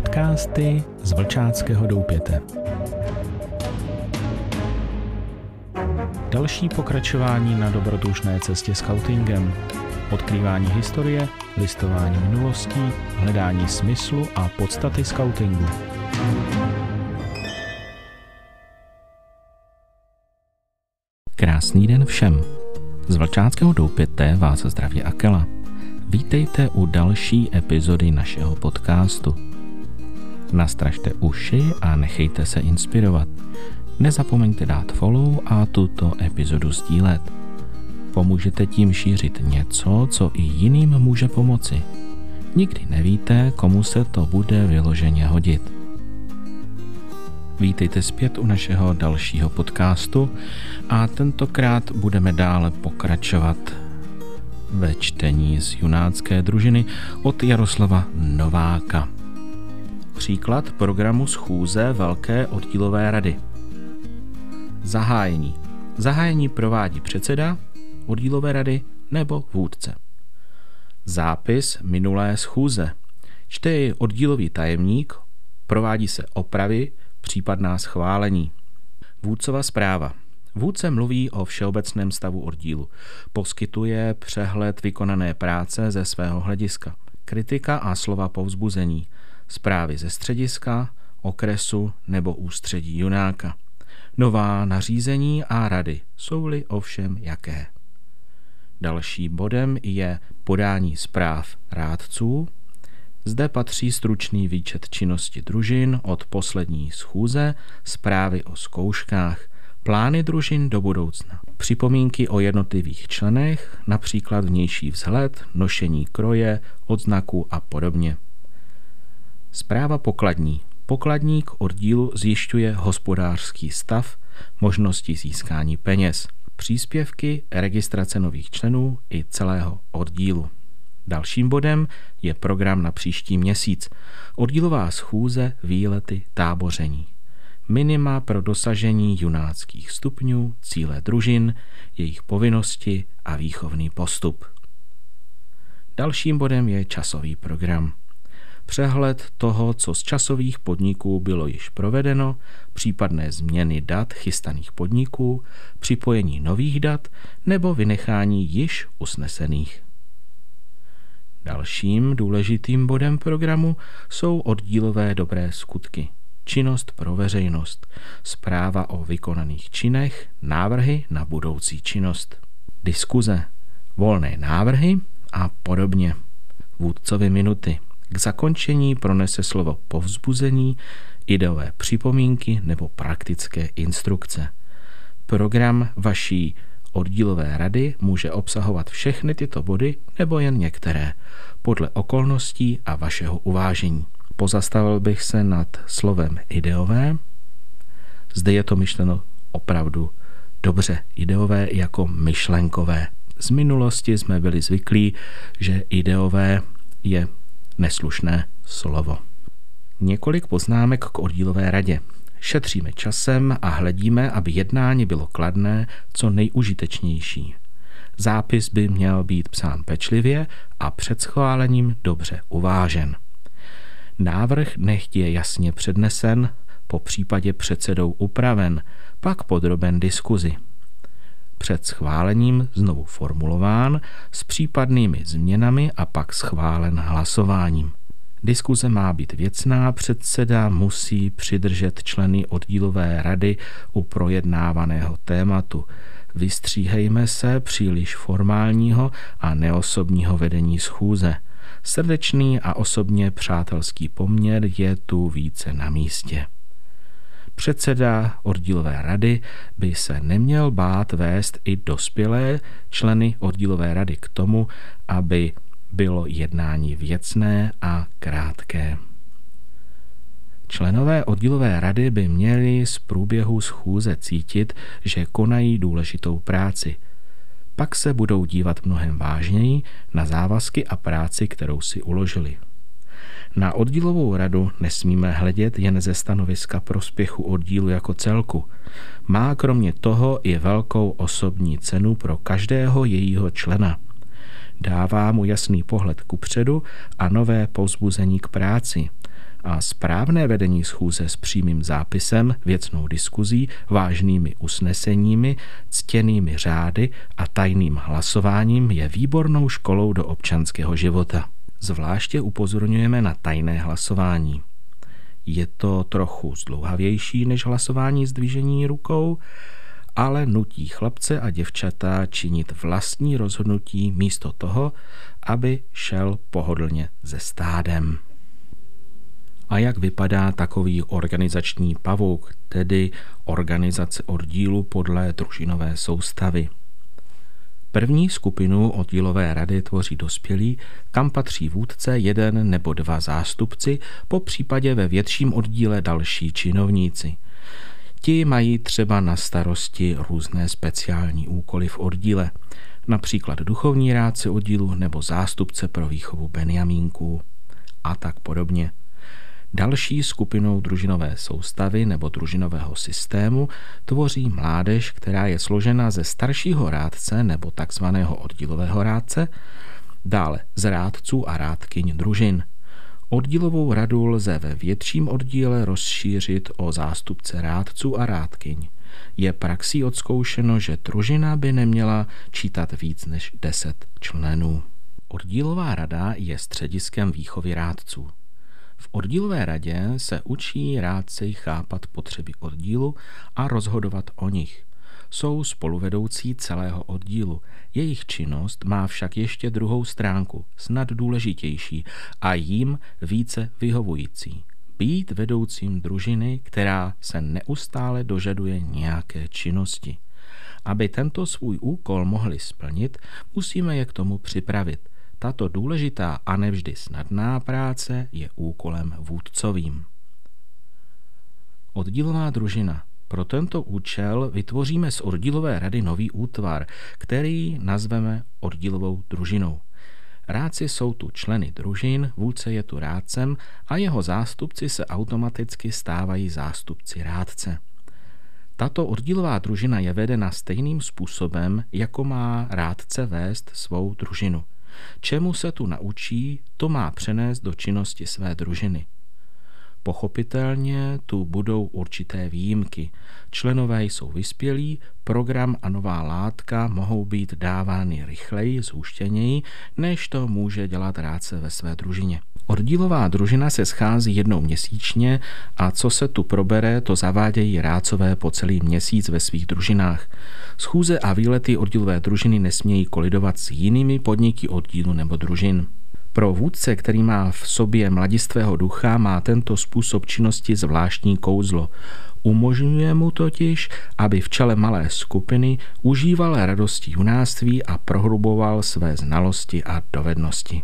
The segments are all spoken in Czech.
Podcasty z Vlčáckého doupěte. Další pokračování na dobrodružné cestě scoutingem. Odkrývání historie, listování minulostí, hledání smyslu a podstaty scoutingu. Krásný den všem. Z Vlčáckého doupěte vás zdraví Akela. Vítejte u další epizody našeho podcastu. Nastražte uši a nechejte se inspirovat. Nezapomeňte dát follow a tuto epizodu sdílet. Pomůžete tím šířit něco, co i jiným může pomoci. Nikdy nevíte, komu se to bude vyloženě hodit. Vítejte zpět u našeho dalšího podcastu a tentokrát budeme dále pokračovat ve čtení z junácké družiny od Jaroslava Nováka. Příklad programu schůze Velké oddílové rady. Zahájení. Zahájení provádí předseda oddílové rady nebo vůdce. Zápis minulé schůze. Čte jej oddílový tajemník, provádí se opravy, případná schválení. Vůdcova zpráva. Vůdce mluví o všeobecném stavu oddílu. Poskytuje přehled vykonané práce ze svého hlediska. Kritika a slova povzbuzení. Zprávy ze střediska, okresu nebo ústředí junáka. Nová nařízení a rady, jsou-li ovšem jaké. Další bodem je podání zpráv rádců. Zde patří stručný výčet činnosti družin od poslední schůze, zprávy o zkouškách, Plány družin do budoucna. Připomínky o jednotlivých členech, například vnější vzhled, nošení kroje, odznaku a podobně. Zpráva pokladní. Pokladník oddílu zjišťuje hospodářský stav, možnosti získání peněz, příspěvky, registrace nových členů i celého oddílu. Dalším bodem je program na příští měsíc. Oddílová schůze, výlety, táboření minima pro dosažení junáckých stupňů, cíle družin, jejich povinnosti a výchovný postup. Dalším bodem je časový program. Přehled toho, co z časových podniků bylo již provedeno, případné změny dat chystaných podniků, připojení nových dat nebo vynechání již usnesených. Dalším důležitým bodem programu jsou oddílové dobré skutky – činnost pro veřejnost, zpráva o vykonaných činech, návrhy na budoucí činnost, diskuze, volné návrhy a podobně. Vůdcovi minuty. K zakončení pronese slovo povzbuzení, ideové připomínky nebo praktické instrukce. Program vaší oddílové rady může obsahovat všechny tyto body nebo jen některé, podle okolností a vašeho uvážení. Pozastavil bych se nad slovem ideové. Zde je to myšleno opravdu dobře. Ideové jako myšlenkové. Z minulosti jsme byli zvyklí, že ideové je neslušné slovo. Několik poznámek k oddílové radě. Šetříme časem a hledíme, aby jednání bylo kladné, co nejužitečnější. Zápis by měl být psán pečlivě a před schválením dobře uvážen. Návrh nechť je jasně přednesen, po případě předsedou upraven, pak podroben diskuzi. Před schválením znovu formulován s případnými změnami a pak schválen hlasováním. Diskuze má být věcná, předseda musí přidržet členy oddílové rady u projednávaného tématu. Vystříhejme se příliš formálního a neosobního vedení schůze – Srdečný a osobně přátelský poměr je tu více na místě. Předseda oddílové rady by se neměl bát vést i dospělé členy oddílové rady k tomu, aby bylo jednání věcné a krátké. Členové oddílové rady by měli z průběhu schůze cítit, že konají důležitou práci – pak se budou dívat mnohem vážněji na závazky a práci, kterou si uložili. Na oddílovou radu nesmíme hledět jen ze stanoviska prospěchu oddílu jako celku. Má kromě toho i velkou osobní cenu pro každého jejího člena. Dává mu jasný pohled ku předu a nové povzbuzení k práci. a správné vedení schůze s přímým zápisem, věcnou diskuzí, vážnými usneseními, ctěnými řády a tajným hlasováním je výbornou školou do občanského života. Zvláště upozorňujeme na tajné hlasování. Je to trochu zdlouhavější než hlasování zdvížení rukou, ale nutí chlapce a děvčata činit vlastní rozhodnutí místo toho, aby šel pohodlně ze stádem. A jak vypadá takový organizační pavouk, tedy organizace oddílu podle družinové soustavy? První skupinu oddílové rady tvoří dospělí, kam patří vůdce, jeden nebo dva zástupci, po případě ve větším oddíle další činovníci – Ti mají třeba na starosti různé speciální úkoly v oddíle, například duchovní rádce oddílu nebo zástupce pro výchovu Benjamínků a tak podobně. Další skupinou družinové soustavy nebo družinového systému tvoří mládež, která je složena ze staršího rádce nebo takzvaného oddílového rádce, dále z rádců a rádkyň družin – Oddílovou radu lze ve větším oddíle rozšířit o zástupce rádců a rádkyň. Je praxí odzkoušeno, že družina by neměla čítat víc než 10 členů. Oddílová rada je střediskem výchovy rádců. V oddílové radě se učí rádci chápat potřeby oddílu a rozhodovat o nich jsou spoluvedoucí celého oddílu. Jejich činnost má však ještě druhou stránku, snad důležitější a jim více vyhovující. Být vedoucím družiny, která se neustále dožaduje nějaké činnosti. Aby tento svůj úkol mohli splnit, musíme je k tomu připravit. Tato důležitá a nevždy snadná práce je úkolem vůdcovým. Oddílová družina pro tento účel vytvoříme z oddílové rady nový útvar, který nazveme oddílovou družinou. Rádci jsou tu členy družin, vůdce je tu rádcem a jeho zástupci se automaticky stávají zástupci rádce. Tato oddílová družina je vedena stejným způsobem, jako má rádce vést svou družinu. Čemu se tu naučí, to má přenést do činnosti své družiny. Pochopitelně tu budou určité výjimky. Členové jsou vyspělí, program a nová látka mohou být dávány rychleji, zhuštěněji, než to může dělat rádce ve své družině. Oddílová družina se schází jednou měsíčně a co se tu probere, to zavádějí rádcové po celý měsíc ve svých družinách. Schůze a výlety oddílové družiny nesmějí kolidovat s jinými podniky oddílu nebo družin. Pro vůdce, který má v sobě mladistvého ducha, má tento způsob činnosti zvláštní kouzlo. Umožňuje mu totiž, aby v čele malé skupiny užíval radosti junáctví a prohluboval své znalosti a dovednosti.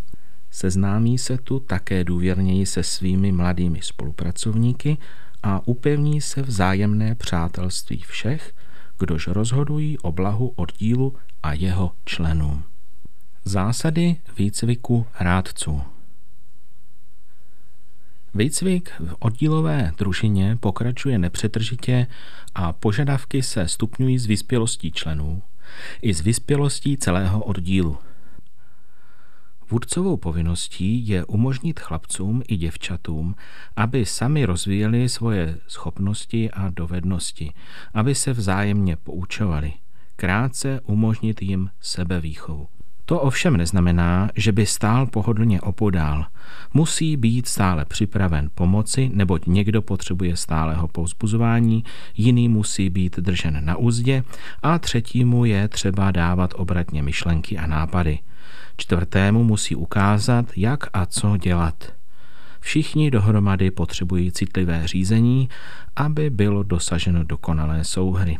Seznámí se tu také důvěrněji se svými mladými spolupracovníky a upevní se vzájemné přátelství všech, kdož rozhodují o blahu oddílu a jeho členům. Zásady výcviku rádců Výcvik v oddílové družině pokračuje nepřetržitě a požadavky se stupňují z vyspělostí členů i z vyspělostí celého oddílu. Vůdcovou povinností je umožnit chlapcům i děvčatům, aby sami rozvíjeli svoje schopnosti a dovednosti, aby se vzájemně poučovali, krátce umožnit jim sebevýchovu. To ovšem neznamená, že by stál pohodlně opodál. Musí být stále připraven pomoci, neboť někdo potřebuje stálého povzbuzování, jiný musí být držen na úzdě a třetímu je třeba dávat obratně myšlenky a nápady. Čtvrtému musí ukázat, jak a co dělat. Všichni dohromady potřebují citlivé řízení, aby bylo dosaženo dokonalé souhry.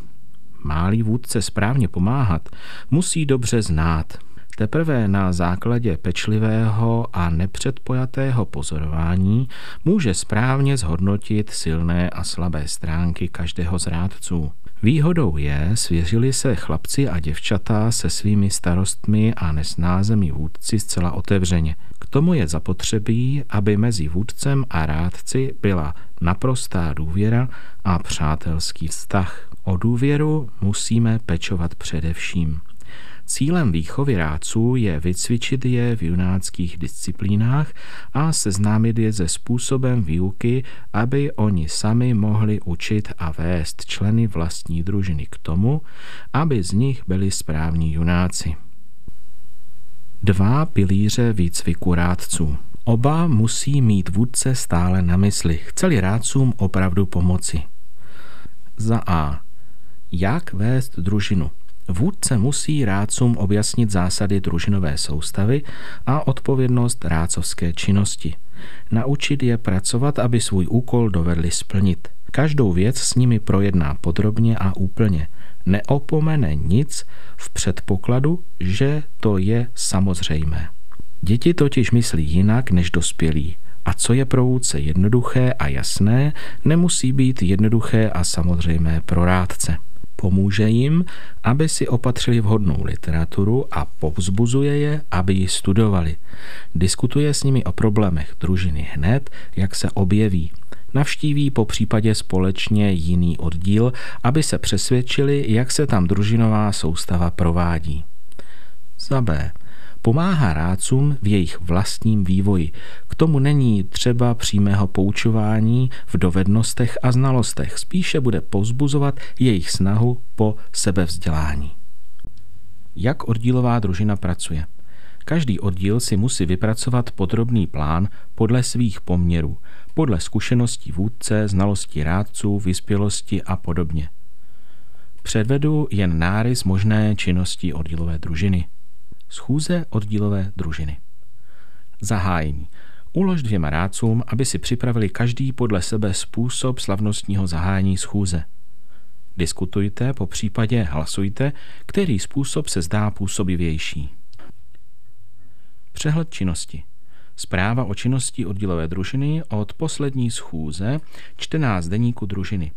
Málí vůdce správně pomáhat, musí dobře znát, Teprve na základě pečlivého a nepředpojatého pozorování může správně zhodnotit silné a slabé stránky každého z rádců. Výhodou je, svěřili se chlapci a děvčata se svými starostmi a nesnázemi vůdci zcela otevřeně. K tomu je zapotřebí, aby mezi vůdcem a rádci byla naprostá důvěra a přátelský vztah. O důvěru musíme pečovat především. Cílem výchovy rádců je vycvičit je v junáckých disciplínách a seznámit je se způsobem výuky, aby oni sami mohli učit a vést členy vlastní družiny k tomu, aby z nich byli správní junáci. Dva pilíře výcviku rádců. Oba musí mít vůdce stále na mysli, chceli rádcům opravdu pomoci. Za A. Jak vést družinu? Vůdce musí rádcům objasnit zásady družinové soustavy a odpovědnost rádcovské činnosti. Naučit je pracovat, aby svůj úkol dovedli splnit. Každou věc s nimi projedná podrobně a úplně. Neopomene nic v předpokladu, že to je samozřejmé. Děti totiž myslí jinak než dospělí. A co je pro vůdce jednoduché a jasné, nemusí být jednoduché a samozřejmé pro rádce. Pomůže jim, aby si opatřili vhodnou literaturu a povzbuzuje je, aby ji studovali. Diskutuje s nimi o problémech družiny hned, jak se objeví. Navštíví po případě společně jiný oddíl, aby se přesvědčili, jak se tam družinová soustava provádí. Za B pomáhá rádcům v jejich vlastním vývoji. K tomu není třeba přímého poučování v dovednostech a znalostech, spíše bude povzbuzovat jejich snahu po sebevzdělání. Jak oddílová družina pracuje? Každý oddíl si musí vypracovat podrobný plán podle svých poměrů, podle zkušeností vůdce, znalostí rádců, vyspělosti a podobně. Předvedu jen nárys možné činnosti oddílové družiny. Schůze oddílové družiny. Zahájení. Ulož dvěma rádcům, aby si připravili každý podle sebe způsob slavnostního zahájení schůze. Diskutujte, po případě hlasujte, který způsob se zdá působivější. Přehled činnosti. Zpráva o činnosti oddílové družiny od poslední schůze 14 deníku družiny.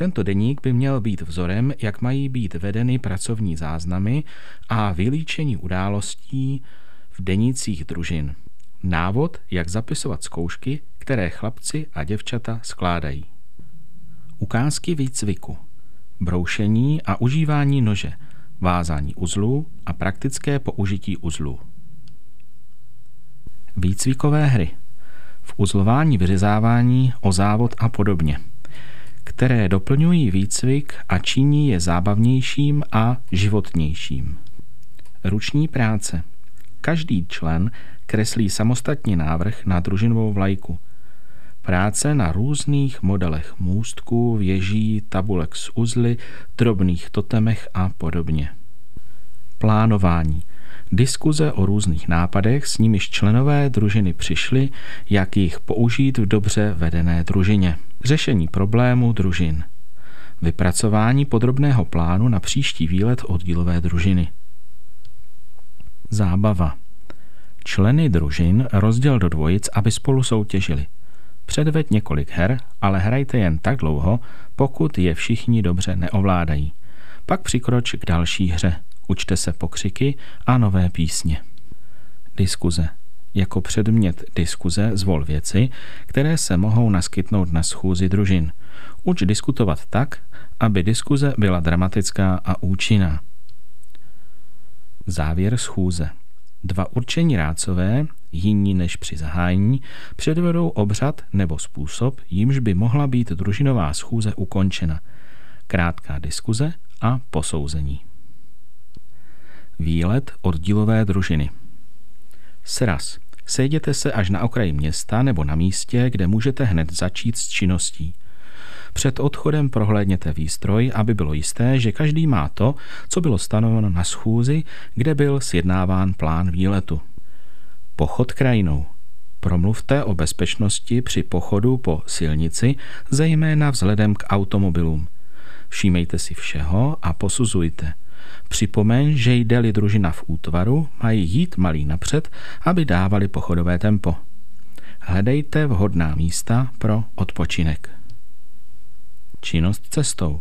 Tento deník by měl být vzorem, jak mají být vedeny pracovní záznamy a vylíčení událostí v denících družin. Návod, jak zapisovat zkoušky, které chlapci a děvčata skládají. Ukázky výcviku. Broušení a užívání nože, vázání uzlů a praktické použití uzlů. Výcvikové hry. V uzlování, vyřezávání, o závod a podobně které doplňují výcvik a činí je zábavnějším a životnějším. Ruční práce. Každý člen kreslí samostatně návrh na družinovou vlajku. Práce na různých modelech můstků, věží, tabulek s uzly, drobných totemech a podobně. Plánování. Diskuze o různých nápadech, s nimiž členové družiny přišli, jak jich použít v dobře vedené družině. Řešení problému družin. Vypracování podrobného plánu na příští výlet oddílové družiny. Zábava. Členy družin rozděl do dvojic, aby spolu soutěžili. Předveď několik her, ale hrajte jen tak dlouho, pokud je všichni dobře neovládají. Pak přikroč k další hře. Učte se pokřiky a nové písně. Diskuze. Jako předmět diskuze zvol věci, které se mohou naskytnout na schůzi družin. Uč diskutovat tak, aby diskuze byla dramatická a účinná. Závěr schůze. Dva určení rácové, jiní než při zahájení, předvedou obřad nebo způsob, jímž by mohla být družinová schůze ukončena. Krátká diskuze a posouzení. Výlet oddílové družiny. Sraz. Sejděte se až na okraji města nebo na místě, kde můžete hned začít s činností. Před odchodem prohlédněte výstroj, aby bylo jisté, že každý má to, co bylo stanoveno na schůzi, kde byl sjednáván plán výletu. Pochod krajinou. Promluvte o bezpečnosti při pochodu po silnici, zejména vzhledem k automobilům. Všímejte si všeho a posuzujte – Připomeň, že jde-li družina v útvaru, mají jít malý napřed, aby dávali pochodové tempo. Hledejte vhodná místa pro odpočinek. Činnost cestou.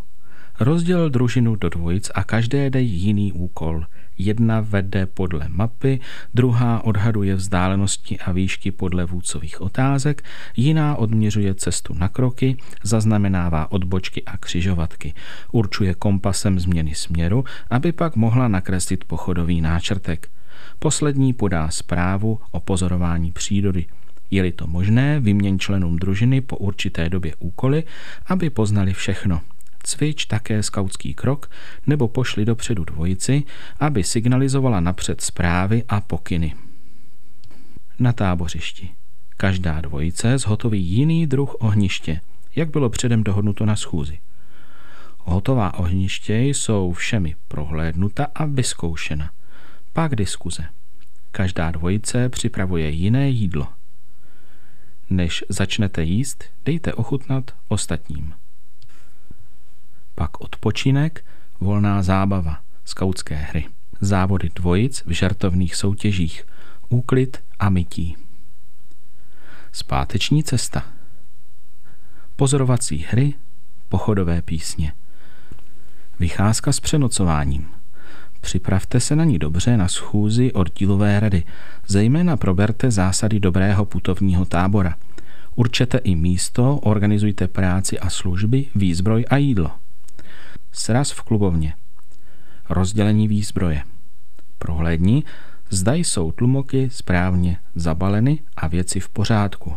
Rozděl družinu do dvojic a každé dej jiný úkol. Jedna vede podle mapy, druhá odhaduje vzdálenosti a výšky podle vůcových otázek, jiná odměřuje cestu na kroky, zaznamenává odbočky a křižovatky, určuje kompasem změny směru, aby pak mohla nakreslit pochodový náčrtek. Poslední podá zprávu o pozorování přírody. Je-li to možné, vyměň členům družiny po určité době úkoly, aby poznali všechno – Cvič také skautský krok nebo pošli dopředu dvojici, aby signalizovala napřed zprávy a pokyny. Na tábořišti. Každá dvojice zhotoví jiný druh ohniště, jak bylo předem dohodnuto na schůzi. Hotová ohniště jsou všemi prohlédnuta a vyzkoušena. Pak diskuze. Každá dvojice připravuje jiné jídlo. Než začnete jíst, dejte ochutnat ostatním pak odpočinek, volná zábava, skautské hry, závody dvojic v žartovných soutěžích, úklid a mytí. Zpáteční cesta. Pozorovací hry, pochodové písně. Vycházka s přenocováním. Připravte se na ní dobře na schůzi oddílové rady, zejména proberte zásady dobrého putovního tábora. Určete i místo, organizujte práci a služby, výzbroj a jídlo. Sraz v klubovně. Rozdělení výzbroje. Prohlédni, zda jsou tlumoky správně zabaleny a věci v pořádku.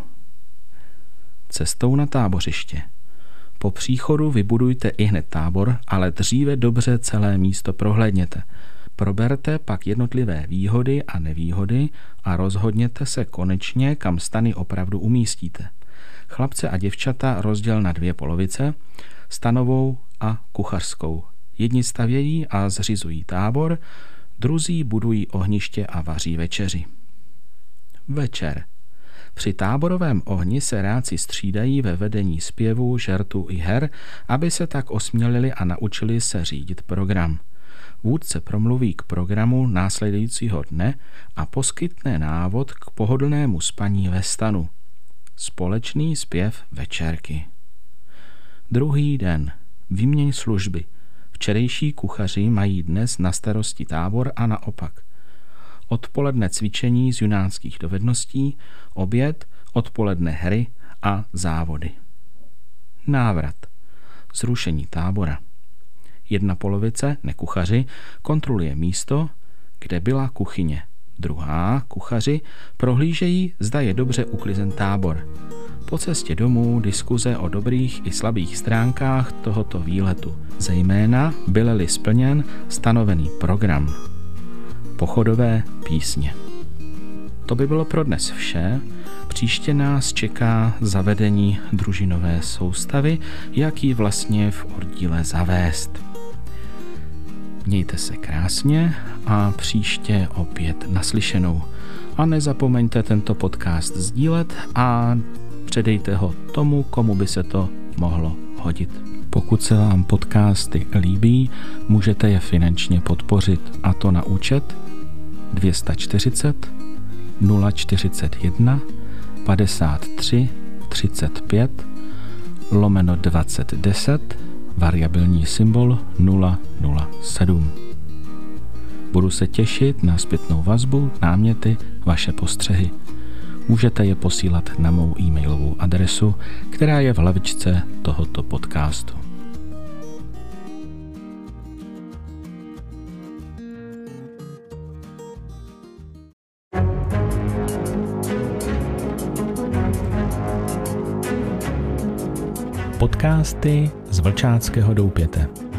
Cestou na tábořiště. Po příchodu vybudujte i hned tábor, ale dříve dobře celé místo prohlédněte. Proberte pak jednotlivé výhody a nevýhody a rozhodněte se konečně, kam stany opravdu umístíte. Chlapce a děvčata rozděl na dvě polovice, stanovou a kuchařskou. Jedni stavějí a zřizují tábor, druzí budují ohniště a vaří večeři. Večer. Při táborovém ohni se ráci střídají ve vedení zpěvu, žertu i her, aby se tak osmělili a naučili se řídit program. Vůdce promluví k programu následujícího dne a poskytne návod k pohodlnému spaní ve stanu. Společný zpěv večerky. Druhý den. Výměň služby. Včerejší kuchaři mají dnes na starosti tábor a naopak. Odpoledne cvičení z junánských dovedností, oběd, odpoledne hry a závody. Návrat. Zrušení tábora. Jedna polovice, nekuchaři, kontroluje místo, kde byla kuchyně. Druhá, kuchaři, prohlížejí, zda je dobře uklizen tábor. Po cestě domů diskuze o dobrých i slabých stránkách tohoto výletu, zejména byl-li splněn stanovený program. Pochodové písně. To by bylo pro dnes vše. Příště nás čeká zavedení družinové soustavy, jak ji vlastně v oddíle zavést. Mějte se krásně a příště opět naslyšenou. A nezapomeňte tento podcast sdílet a předejte ho tomu, komu by se to mohlo hodit. Pokud se vám podcasty líbí, můžete je finančně podpořit a to na účet 240 041 53 35 lomeno 2010 variabilní symbol 007. Budu se těšit na zpětnou vazbu, náměty, vaše postřehy. Můžete je posílat na mou e-mailovou adresu, která je v hlavičce tohoto podcastu. Podcasty z Vlčáckého doupěte.